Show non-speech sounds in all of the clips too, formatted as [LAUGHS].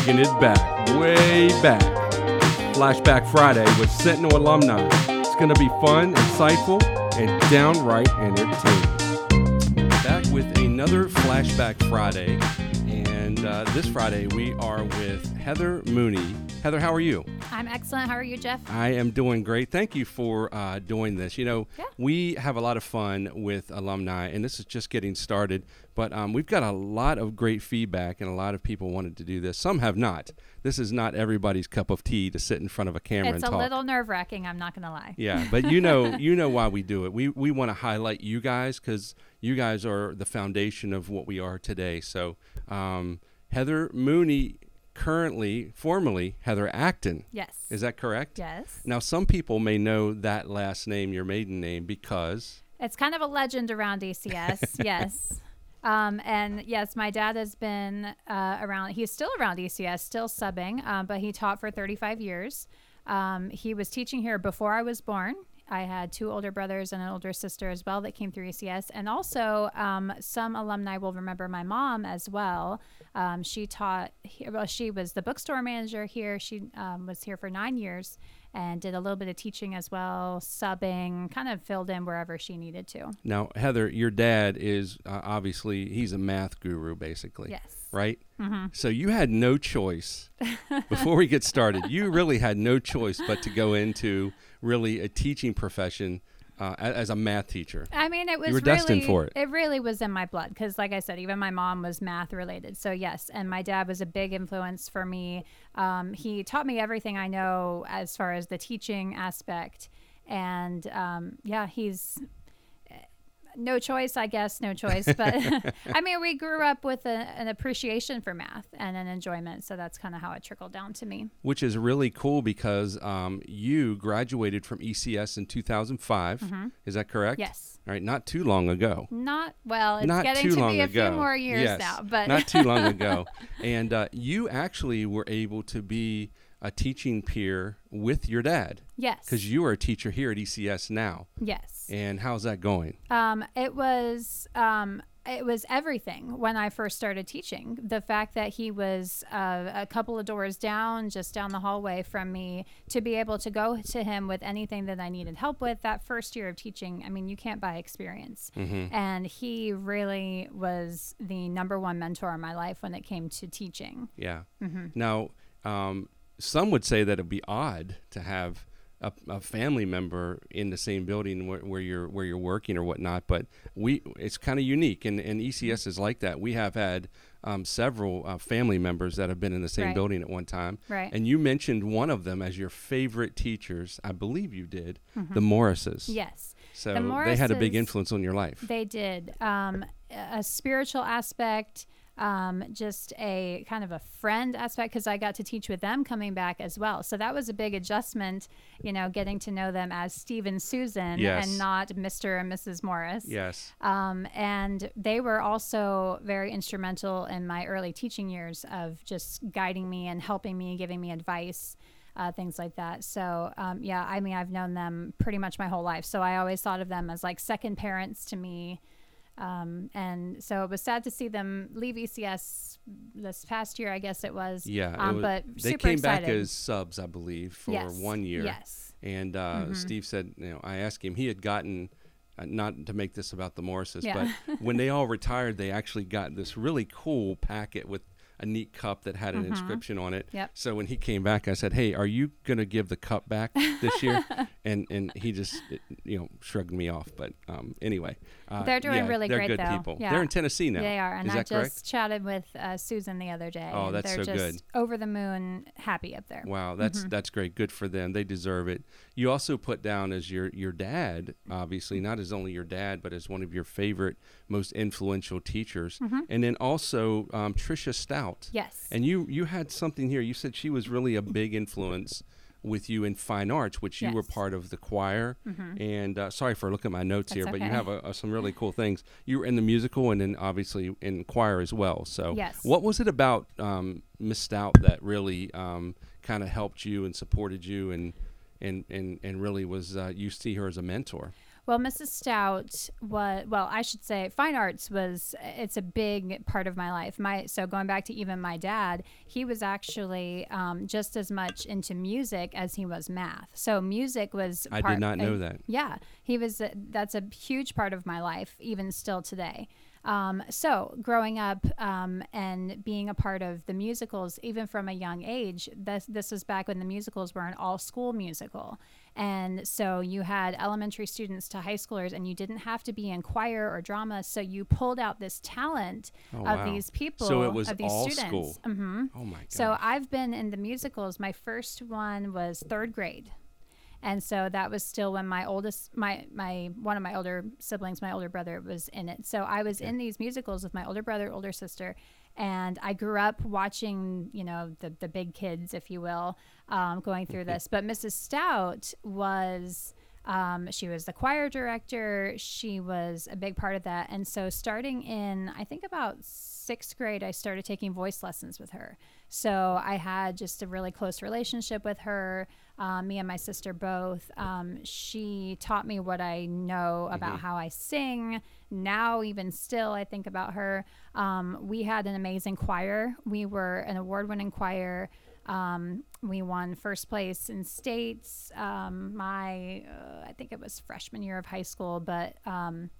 taking it back, way back. Flashback Friday with Sentinel alumni. It's going to be fun, insightful, and downright entertaining. Back with another Flashback Friday, and uh, this Friday we are with Heather Mooney. Heather, how are you? I'm excellent. How are you, Jeff? I am doing great. Thank you for uh, doing this. You know, Yeah. we have a lot of fun with alumni, and this is just getting started. But um, we've got a lot of great feedback, and a lot of people wanted to do this. Some have not. This is not everybody's cup of tea to sit in front of a camera It's a talk. little nerve wracking. I'm not going to lie. Yeah, but you know, [LAUGHS] you know why we do it. We we want to highlight you guys because you guys are the foundation of what we are today. So, um, Heather Mooney, currently, formerly Heather Acton. Yes. Is that correct? yes. Now, some people may know that last name, your maiden name, because It's kind of a legend around ECS. [LAUGHS] yes. Um, and yes, my dad has been uh, around. He's still around ECS, still subbing, um, but he taught for 35 years. Um, he was teaching here before I was born. I had two older brothers and an older sister as well that came through ECS. And also, um, some alumni will remember my mom as well. Um, she taught, well, she was the bookstore manager here. She um, was here for nine years and did a little bit of teaching as well, subbing, kind of filled in wherever she needed to. now Heather, your dad is uh, obviously he's a math guru, basically. Yes. Right. Mm-hmm. So you had no choice before we get started. You really had no choice but to go into really a teaching profession uh, as a math teacher. I mean, it was you were really, destined for it. It really was in my blood because, like I said, even my mom was math related. So yes, and my dad was a big influence for me. Um, he taught me everything I know as far as the teaching aspect, and um, yeah, he's no choice, I guess, no choice. [LAUGHS] But [LAUGHS] I mean, we grew up with a, an appreciation for math and an enjoyment, so that's kind of how it trickled down to me. which is really cool because um, you graduated from ECS in 2005. Is that correct? Mm-hmm. Yes. All right, not too long ago. Not well. It's not getting too to long be a ago. few more years yes, now, but not too long ago. [LAUGHS] And uh, you actually were able to be a teaching peer with your dad yes, because you are a teacher here at ECS now. yes. And how's that going? Um, it was um, it was everything when I first started teaching. The fact that he was uh, a couple of doors down, just down the hallway from me, to be able to go to him with anything that I needed help with. That first year of teaching, I mean, you can't buy experience, and he really was the number one mentor in my life when it came to teaching. Yeah. Mm-hmm. Now, um, some would say that it'd be odd to have a, a family member in the same building where, where you're where you're working or whatnot, but we it's kind of unique, and, and ECS is like that. We have had um, several uh, family members that have been in the same Right. building at one time, Right. and you mentioned one of them as your favorite teachers. I believe you did, the Morrises. Yes. So The they had a big influence on your life. They did. Um, a spiritual aspect, um, just a kind of a friend aspect, because I got to teach with them coming back as well. So that was a big adjustment, you know, getting to know them as Steve and Susan Yes. and not Mr. and Mrs. Morris. yes. Um, and they were also very instrumental in my early teaching years of just guiding me and helping me, giving me advice, uh, things like that. So, um, yeah, I mean, I've known them pretty much my whole life. So I always thought of them as like second parents to me. Um, and so it was sad to see them leave ECS this past year, I guess it was. Yeah, it Um, was- but they came excited. back as subs, I believe, for yes. one year. Yes. And uh, Steve said, you know, I asked him, he had gotten, uh, not to make this about the Morrises, Yeah. but [LAUGHS] when they all retired, they actually got this really cool packet with a neat cup that had an inscription on it. Mm-hmm. Yep. So when he came back, I said, "Hey, are you gonna give the cup back this year?" [LAUGHS] and and he just you know shrugged me off. But um, anyway, uh, They're doing yeah, really they're great, good though. people. Yeah. They're in Tennessee now. They are, and Is I just correct? chatted with uh, Susan the other day. Oh, that's they're so just good. over the moon, happy up there. Wow, that's Mm-hmm. that's great. Good for them. They deserve it. You also put down as your your dad, obviously not as only your dad, but as one of your favorite, most influential teachers, and then also um, Trisha Stout. Mm-hmm. Yes. And you you had something here. You said she was really a big influence with you in fine arts, which you were Mm-hmm. part of the choir. And uh, sorry for looking at my notes here, That's but you have a, a, some really [LAUGHS] cool things. You were in the musical and then obviously in choir as well. So Yes. what was it about um, Miss Stout that really um, kind of helped you and supported you and and and and really was uh, you see her as a mentor? Well, Mrs. Stout was well, I should say fine arts was it's a big part of my life. My so going back to even my dad, he was actually um, just as much into music as he was math. So music was I did not know that. Yeah, he was that's a huge part of my life even still today. Um, so growing up um, and being a part of the musicals, even from a young age, this this was back when the musicals were an all school musical, and so you had elementary students to high schoolers, and you didn't have to be in choir or drama. So you pulled out this talent Oh, of wow. these people, So it was of these all students. school. hmm Oh my god. So I've been in the musicals. My first one was third grade. And so that was still when my oldest my my one of my older siblings, my older brother was in it. So I was in these musicals with my older brother, older sister, and I grew up watching, you know, the the big kids, if you will, um, going through this. But Mrs. Stout was um, she was the choir director. She was a big part of that. And so, starting in, I think about sixth grade, I started taking voice lessons with her. So, I had just a really close relationship with her, um, me and my sister both. Um, she taught me what I know about how I sing. Now, even still, I think about her. Um, we had an amazing choir, we were an award winning choir. Um, we won first place in states. Um, my, uh, I think it was freshman year of high school, but um,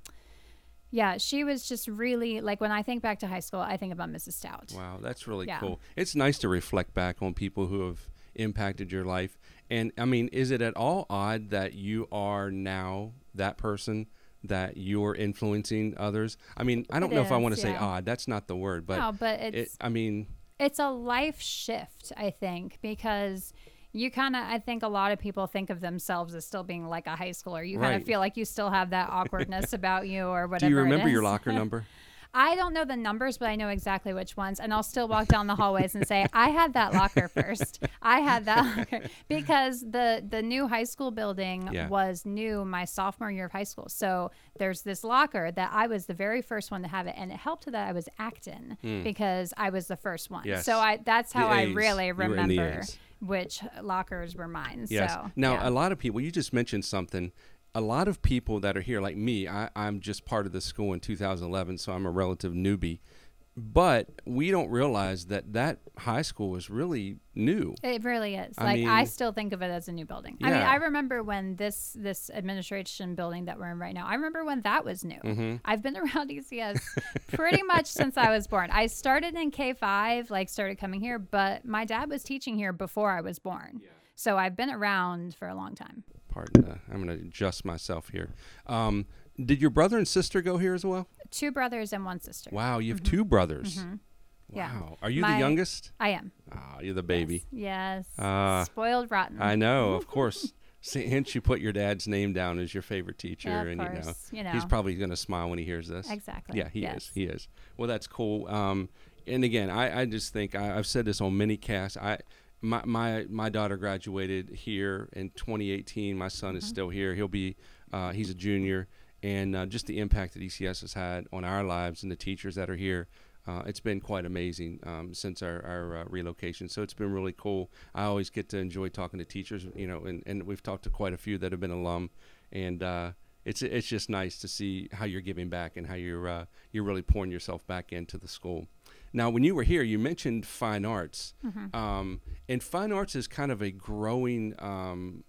yeah, she was just really like when I think back to high school, I think about Mrs. Stout. Wow, that's really Yeah. cool. It's nice to reflect back on people who have impacted your life. And I mean, is it at all odd that you are now that person that you're influencing others? I mean, I don't It know if I want to say odd. That's not the word, but no, but it, I mean, it's a life shift, I think, because you kind of, I think a lot of people think of themselves as still being like a high schooler. You kind Right. of feel like you still have that awkwardness [LAUGHS] about you or whatever. do you remember your locker [LAUGHS] number? I don't know the numbers, but I know exactly which ones. And I'll still walk down the hallways and say, I had that locker first. I had that [LAUGHS] locker. Because the, the new high school building Yeah. was new my sophomore year of high school. So there's this locker that I was the very first one to have it. And it helped that I was Acton hmm. because I was the first one. Yes. So I that's how I really You were in the remember which lockers were mine. Yes. So now, yeah. a lot of people, you just mentioned something. A lot of people that are here, like me, I, I'm just part of the school in 2011, so I'm a relative newbie. But we don't realize that that high school was really new. It really is. I like I still think of it as a new building. I mean, I remember when this this administration building that we're in right now. I remember when that was new. Mm-hmm. I've been [LAUGHS] around ECS pretty much [LAUGHS] since I was born. I started in K five, like started coming here, but my dad was teaching here before I was born. So I've been around for a long time. Pardon, uh, I'm going to adjust myself here. Um, did your brother and sister go here as well? Two brothers and one sister. Wow, you have two brothers. Mm-hmm. Yeah. Wow. Are you the youngest? I am. Ah, you're the baby. Yes. Ah. Spoiled rotten. I know, of [LAUGHS] course. See, hence, you put your dad's name down as your favorite teacher, Yeah, and you know, you he's probably going to smile when he hears this. Exactly. Yeah, he Yes. is. He is. Well, that's cool. Um, and again, I, I just think I, I've said this on many casts. I my my my daughter graduated here in 2018. My son Mm-hmm. is still here. He'll be uh, he's a junior, and uh, just the impact that ECS has had on our lives and the teachers that are here. Uh, it's been quite amazing um, since our, our uh, relocation. So it's been really cool. I always get to enjoy talking to teachers, you know, and, and we've talked to quite a few that have been alum, and uh, it's it's just nice to see how you're giving back and how you're uh, you're really pouring yourself back into the school. Now, when you were here, you mentioned fine arts, um, and fine arts is kind of a growing um,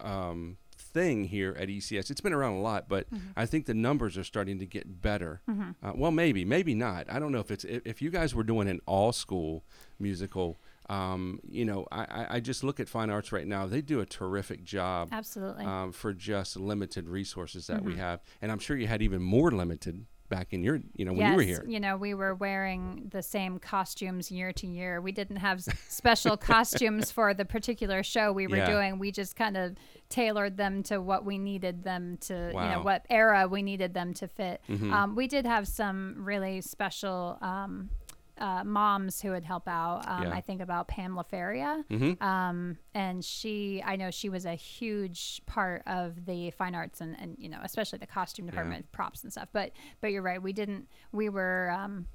um, thing here at ECS. It's been around a lot, but I think the numbers are starting to get better. Uh, well, maybe, maybe not. I don't know if it's if, if you guys were doing an all school musical. Um, you know, I, I- just look at fine arts right now. They do a terrific job Absolutely. um, for just limited resources that we have, and I'm sure you had even more limited back in your, you know, when yes, you were here. you know, we were wearing the same costumes year to year. We didn't have special [LAUGHS] costumes for the particular show we were Yeah. doing. We just kind of tailored them to what we needed them to, you Wow. Mm-hmm. know, what era we needed them to fit. Um, we did have some really special um, uh, moms who would help out. Um, Yeah. I think about Pam LaFeria. Mhm. Um, and she, I know she was a huge part of the fine arts and, and you know, especially the costume department, props and stuff. But, but you're right. We didn't, we were, um,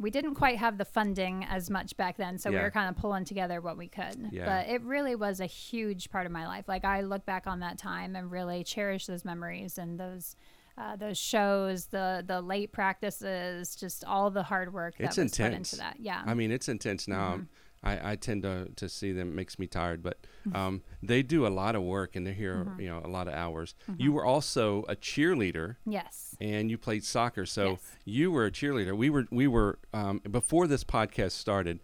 we didn't quite have the funding as much back then, so we Yeah. were kind of pulling together what we could. Yeah. But it really was a huge part of my life. Like I look back on that time and really cherish those memories and those. Uh, those shows, the the late practices, just all the hard work that It's was put intense. into that. Yeah, I mean, it's intense now. Mm-hmm. I, I tend to, to see them it makes me tired, but Mm-hmm. um, they do a lot of work and they're here, you know, a lot of hours. You were also a cheerleader yes, and you played soccer, so Yes. you were a cheerleader. We were we were um, before this podcast started.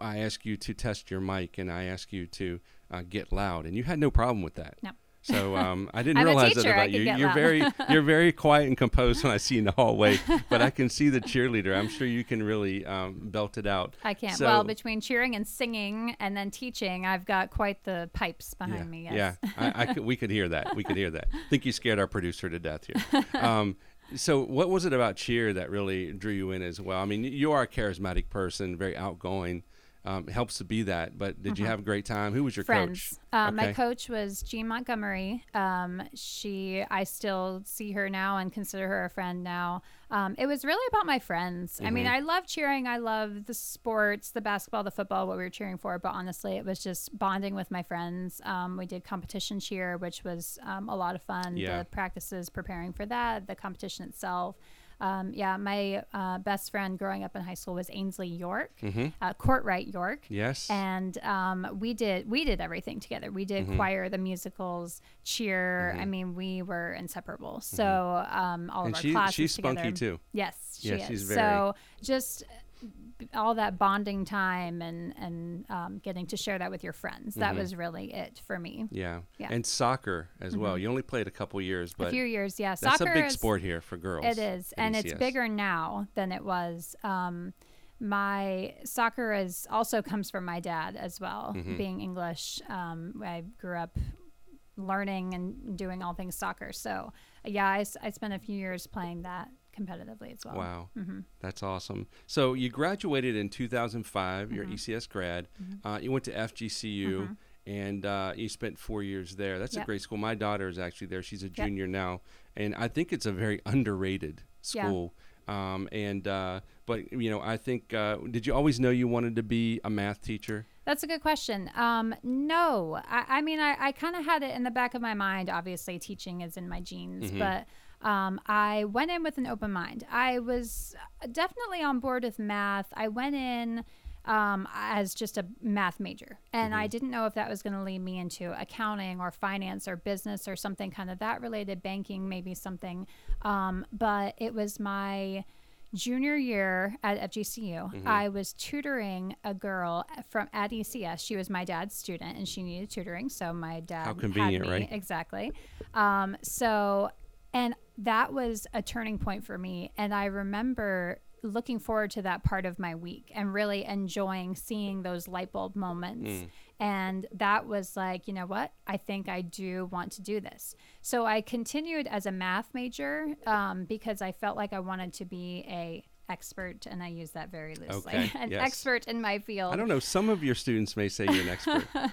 I asked you to test your mic and I asked you to uh, get loud, and you had no problem with that. No. So um, I didn't realize teacher, that about you. You're loud. very [LAUGHS] you're very quiet and composed when I see you in the hallway, but I can see the [LAUGHS] cheerleader. I'm sure you can really um, belt it out. I can't. So- well, between cheering and singing and then teaching, I've got quite the pipes behind yeah, me. Yes. Yeah, I, I could, we could hear that. We could hear that. I [LAUGHS] think you scared our producer to death here. Um, so, what was it about cheer that really drew you in as well? I mean, you are a charismatic person, very outgoing. Um, it helps to be that. But did you have a great time? Who was your Mm-hmm. Friends. coach? Uh, My coach was Jean Montgomery. Um, she, I still see her now and consider her a friend now. Um, it was really about my friends. I Mm-hmm. mean, I love cheering. I love the sports, the basketball, the football, what we were cheering for. But honestly, it was just bonding with my friends. Um, we did competition cheer, which was um, a lot of fun. Yeah. The practices preparing for that, the competition itself. Um, yeah, my uh, best friend growing up in high school was Ainsley York, Mm-hmm. uh, Courtright York Yes. and um, we did we did everything together. We did Mm-hmm. choir, the musicals, cheer. I mean, we were inseparable. So um, all Mm-hmm. And of our she- classes she's spunky together. too. Yes, she Yeah, is. she's very- So just all that bonding time and and um, getting to share that with your friends. That was really it for me. yeah. Yeah. Mm-hmm. And soccer as well. You only played a couple years, but a few years, yeah. that's Soccer a big is, sport here for girls. It is, and it's bigger now than it was. Um, my soccer is also comes from my dad as well. Mm-hmm. Being English, um, I grew up learning and doing all things soccer. So yeah, I spent a few years playing that competitively as well. Wow, Mm-hmm. that's awesome. So you graduated in 2005. You're Mm-hmm. ECS grad. Uh, you went to FGCU, and uh, you spent four years there. That's a great school. My daughter is actually there. She's a Yep. junior now, and I think it's a very underrated Yeah. school. Um, and uh, but you know, I think uh, did you always know you wanted to be a math teacher? That's a good question. Um, no, I, I mean, I, I kind of had it in the back of my mind. Obviously, teaching is in my genes, but um, I went in with an open mind. I was definitely on board with math. I went in um, as just a math major, and I didn't know if that was going to lead me into accounting or finance or business or something kind of that related, banking, maybe something. Um, but it was my junior year at FGCU, Mm-hmm. I was tutoring a girl from at ECS. She was my dad's student, and she needed tutoring. So my dad had convenient, right? Exactly. Um, so, and that was a turning point for me. And I remember looking forward to that part of my week and really enjoying seeing those light bulb moments. Mm. And that was like, you know what? I think I do want to do this. So I continued as a math major um, because I felt like I wanted to be a expert, and I use that very loosely. Okay, [LAUGHS] an yes. expert in my field. I don't know. Some of your students may say you're an expert. [LAUGHS]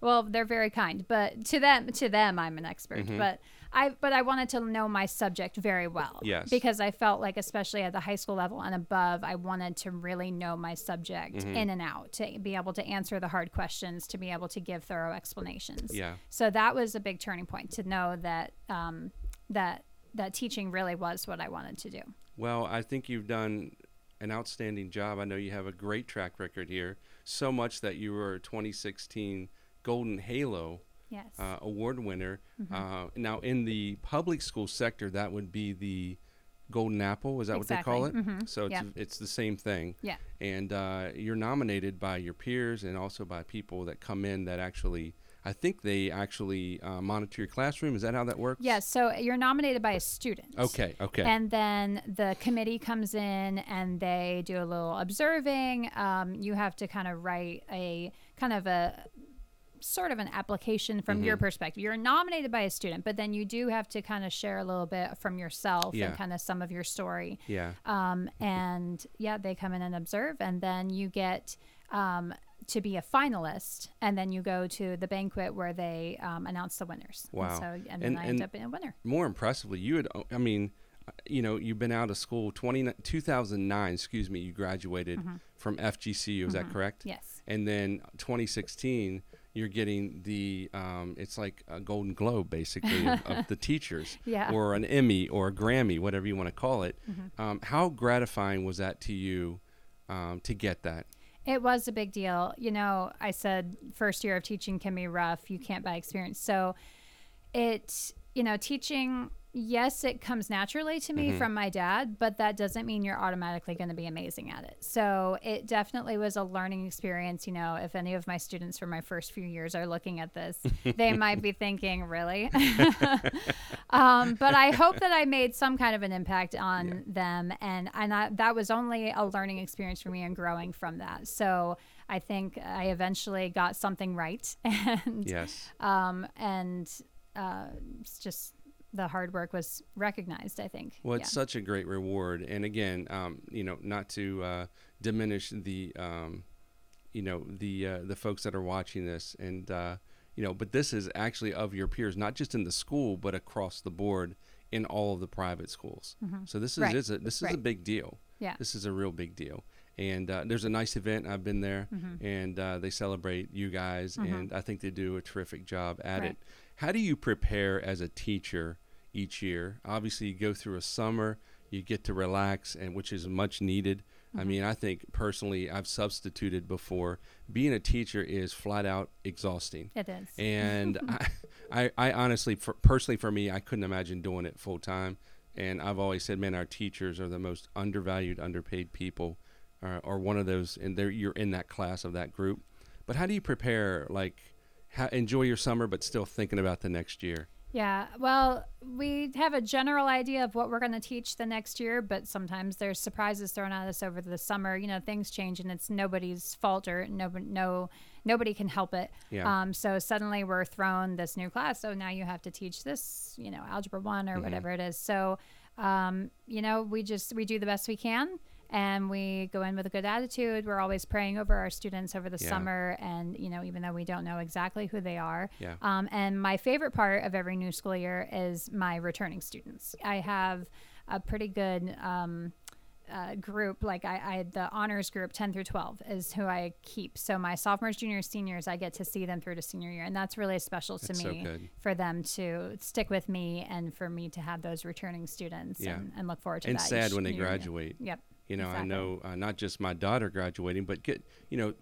Well, they're very kind, but to them, to them, I'm an expert. Mm-hmm. But I, but I wanted to know my subject very well. Yes. Because I felt like, especially at the high school level and above, I wanted to really know my subject Mm-hmm. in and out, to be able to answer the hard questions, to be able to give thorough explanations. Yeah. So that was a big turning point to know that um, that that teaching really was what I wanted to do. Well, I think you've done an outstanding job. I know you have a great track record here, so much that you were a 2016 Golden Halo Yes. uh, award winner. Mm-hmm. Uh, now, in the public school sector, that would be the Golden Apple. Is that what they call it? Exactly. Mhm. So it's, Yeah. it's the same thing. yeah. And uh, you're nominated by your peers and also by people that come in that actually, I think they actually uh, monitor your classroom. Is that how that works? Yes. So you're nominated by a student. Okay. Okay. And then the committee comes in and they do a little observing. Um, you have to kind of write a kind of a sort of an application from Mm-hmm. your perspective. You're nominated by a student, but then you do have to kind of share a little bit from yourself Yeah. and kind of some of your story. yeah. Um, and yeah, they come in and observe, and then you get um, to be a finalist, and then you go to the banquet where they um, announce the winners. Wow. And so, and then I and- end up being a winner. more impressively, you had, I mean, you know, you've been out of school 20, 2009, excuse me, you graduated from FGCU, is that correct? Yes. And then 2016, you're getting the, um, it's like a Golden Globe basically of, of the [LAUGHS] teachers, Yeah. or an Emmy or a Grammy, whatever you want to call it. Mm-hmm. Um, how gratifying was that to you um, to get that? It was a big deal. You know, I said first year of teaching can be rough. You can't buy experience. So it, you know, teaching, yes, it comes naturally to me from my dad, but that doesn't mean you're automatically going to be amazing at it. So it definitely was a learning experience. You know, if any of my students from my first few years are looking at this, they might be [LAUGHS] thinking, really? [LAUGHS] [LAUGHS] um, but I hope that I made some kind of an impact on them, and and I, that was only a learning experience for me and growing from that. So I think I eventually got something right, and Yes. um, and uh, it's just the hard work was recognized. I think. Well, it's such a great reward, and again, um, you know, not to uh, diminish the, um, you know, the uh, the folks that are watching this, and uh, you know, but this is actually of your peers, not just in the school, but across the board in all of the private schools. So this is, Right. is a, this is a big deal. yeah. This is a real big deal. And uh, there's a nice event. I've been there, and uh, they celebrate you guys, and I think they do a terrific job at Right. it. How do you prepare as a teacher each year? Obviously, you go through a summer, you get to relax, and which is much needed. I mean, I think personally, I've substituted before. Being a teacher is flat out exhausting It is. and [LAUGHS] I, I, I honestly, for, personally, for me, I couldn't imagine doing it full time. And I've always said, man, our teachers are the most undervalued, underpaid people, uh, or one of those, and they're, you're in that class of that group. But how do you prepare, like, how, enjoy your summer, but still thinking about the next year? Yeah, well, we have a general idea of what we're going to teach the next year, but sometimes there's surprises thrown at us over the summer. You know, things change, and it's nobody's fault or no, no, nobody can help it. Yeah. Um, so suddenly we're thrown this new class. So now you have to teach this, you know, algebra one or Mm-hmm. whatever it is. So, um, you know, we just we do the best we can. And we go in with a good attitude. We're always praying over our students over the Yeah. summer, and you know, even though we don't know exactly who they are, Yeah. um, and my favorite part of every new school year is my returning students. I have a pretty good um, uh, group, like I, I, the honors group, 10 through 12 is who I keep. So my sophomores, juniors, seniors, I get to see them through to senior year. And that's really special to That's me good. for them to stick with me and for me to have those returning students Yeah. and, and look forward to And that. sad when they year. graduate. Yep. You know, Exactly. I know uh, not just my daughter graduating, but get you know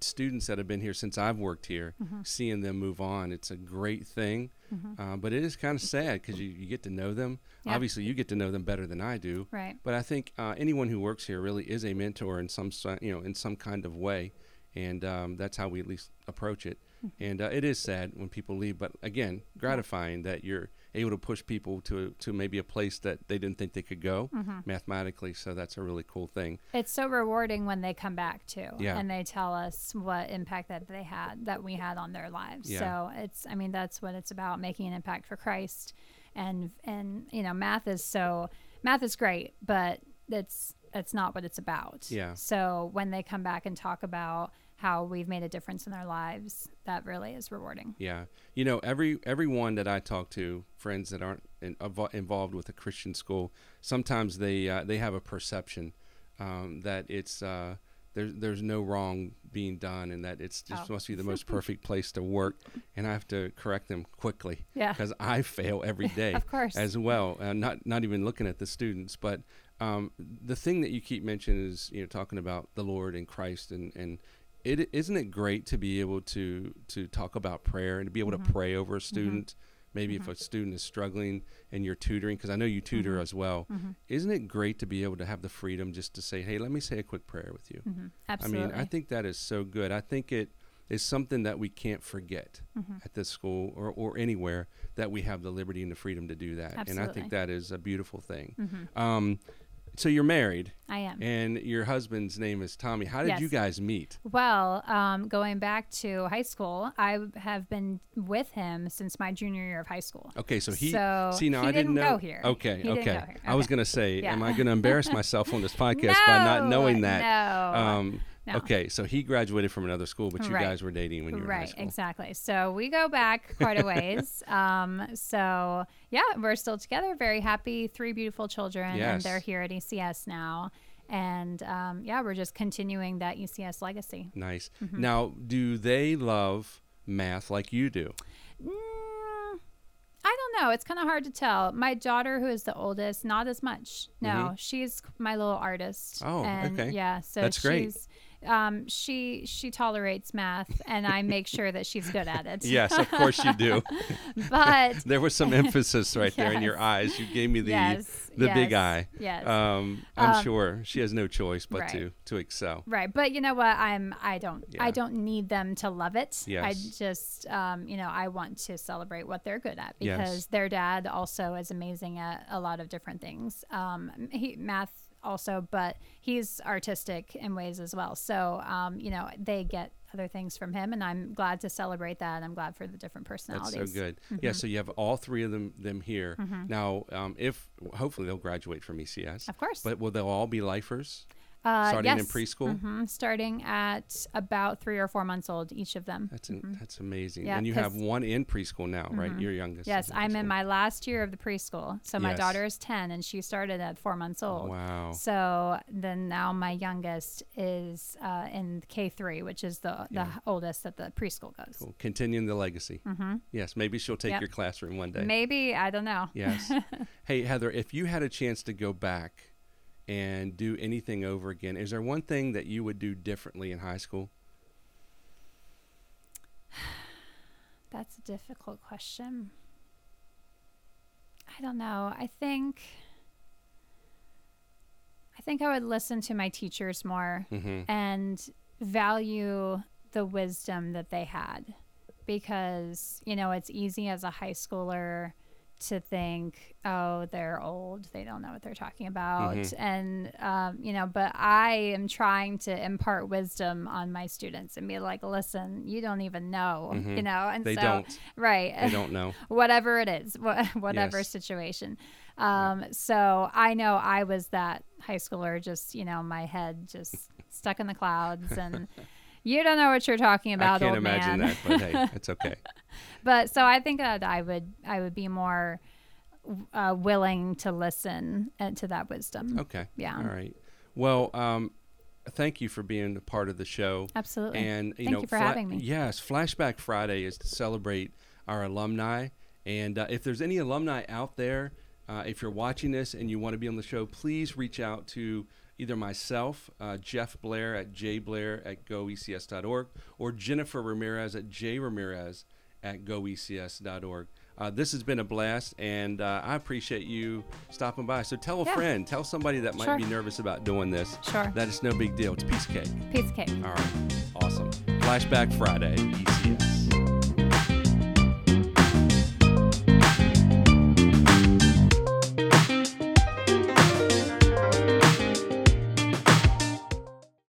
students that have been here since I've worked here, Mm-hmm. seeing them move on. It's a great thing, uh, but it is kind of sad because you, you get to know them. Yeah. Obviously, you get to know them better than I do. Right. But I think uh, anyone who works here really is a mentor in some you know in some kind of way, and um, that's how we at least approach it. Mm-hmm. And uh, it is sad when people leave, but again, gratifying that you're able to push people to to maybe a place that they didn't think they could go Mm-hmm. mathematically. So that's a really cool thing. It's so rewarding when they come back too, Yeah. and they tell us what impact that they had, that we had on their lives. Yeah. So it's, I mean, that's what it's about, making an impact for Christ, and and you know, math is so math is great, but it's it's not what it's about. Yeah. So when they come back and talk about how we've made a difference in their lives, that really is rewarding. Yeah, you know, every everyone that I talk to, friends that aren't in, involved with a Christian school, sometimes they uh, they have a perception um, that it's uh, there's there's no wrong being done, and that it's just Oh. must be the most [LAUGHS] perfect place to work. And I have to correct them quickly Yeah. because I fail every [LAUGHS] day Of course. as well. Uh, not not even looking at the students, but um, the thing that you keep mentioning is you know talking about the Lord and Christ and and it isn't it great to be able to to talk about prayer and to be able Mm-hmm. to pray over a student. Maybe if a student is struggling and you're tutoring, because I know you tutor Mm-hmm. as well, isn't it great to be able to have the freedom just to say, "Hey, let me say a quick prayer with you." Mm-hmm. Absolutely. I mean, I think that is so good. I think it is something that we can't forget Mm-hmm. at this school or, or anywhere that we have the liberty and the freedom to do that. Absolutely. And I think that is a beautiful thing. Um, so you're married, I am. and your husband's name is Tommy. How did Yes. you guys meet? Well, um, going back to high school, I have been with him since my junior year of high school. Okay, so he So, see now he I didn't, didn't know. go here. Okay, okay. here. I was gonna say, Yeah. am I gonna embarrass [LAUGHS] myself on this podcast by not knowing that? no. Um, no. Okay, so he graduated from another school, but you Right. guys were dating when you were in high Right, exactly. So we go back quite a ways. [LAUGHS] um, so yeah, we're still together. Very happy. Three beautiful children, and they're here at ECS now. And um, yeah, we're just continuing that ECS legacy. Nice. Mm-hmm. Now, do they love math like you do? Mm, I don't know. It's kind of hard to tell. My daughter, who is the oldest, not as much. No, she's my little artist. Mm-hmm. Oh, and okay. Yeah, so That's great. Um, she she tolerates math, and I make sure that she's good at it. Yes, of course you do. [LAUGHS] but there was some emphasis right there in your [LAUGHS] eyes. You gave me the yes, the big eye. Yes. Um, I'm Um, sure she has no choice but right. to to excel. Right, but you know what? I'm I don't Yeah. I don't need them to love it. Yes. I just um, you know I want to celebrate what they're good at Yes. because their dad also is amazing at a lot of different things. Um, he math also, but he's artistic in ways as well. So um, you know they get other things from him, and I'm glad to celebrate that. I'm glad for the different personalities. That's so good. Yeah, so you have all three of them them here now. Um, if hopefully they'll graduate from ECS, Of course. but will they all be lifers Uh, starting in yes. preschool? Mhm, Starting at about three or four months old, each of them. That's an, that's amazing. Yeah, and you have one in preschool now, right? Your youngest. Yes, is I'm in my last year of the preschool. So my Yes. daughter is 10 and she started at four months old. Wow. So then now my youngest is uh, in K3, which is the, the oldest that the preschool goes. Cool. Continuing the legacy. Mm-hmm. Yes, maybe she'll take Yep. your classroom one day. Maybe, I don't know. Yes. [LAUGHS] hey, Heather, if you had a chance to go back and do anything over again, is there one thing that you would do differently in high school? [SIGHS] That's a difficult question. I don't know. I think I think I would listen to my teachers more Mm-hmm. and value the wisdom that they had because you know it's easy as a high schooler to think oh they're old they don't know what they're talking about Mhm. and um, you know but i am trying to impart wisdom on my students and be like listen you don't even know Mhm. you know and They so don't. right They don't know. [LAUGHS] whatever it is, wha- whatever Yes. situation. Um, so I know I was that high schooler, just you know, my head just stuck in the clouds, and [LAUGHS] you don't know what you're talking about, I can't imagine man. that, but hey, it's okay. [LAUGHS] [LAUGHS] but so I think that I would, I would be more uh, willing to listen uh, to that wisdom. Okay. Yeah. All right. Well, um, thank you for being a part of the show. Absolutely. And you Thank know, you for having me. Yes, Flashback Friday is to celebrate our alumni. And uh, if there's any alumni out there, uh, if you're watching this and you want to be on the show, please reach out to either myself, uh, Jeff Blair at jblair at goecs.org, or Jennifer Ramirez at jramirez at goecs.org. Uh, this has been a blast, and uh, I appreciate you stopping by. So tell a Yeah. friend, tell somebody that might Sure. be nervous about doing this. Sure. That it's no big deal. It's piece of cake. Piece of cake. All right. Awesome. Flashback Friday.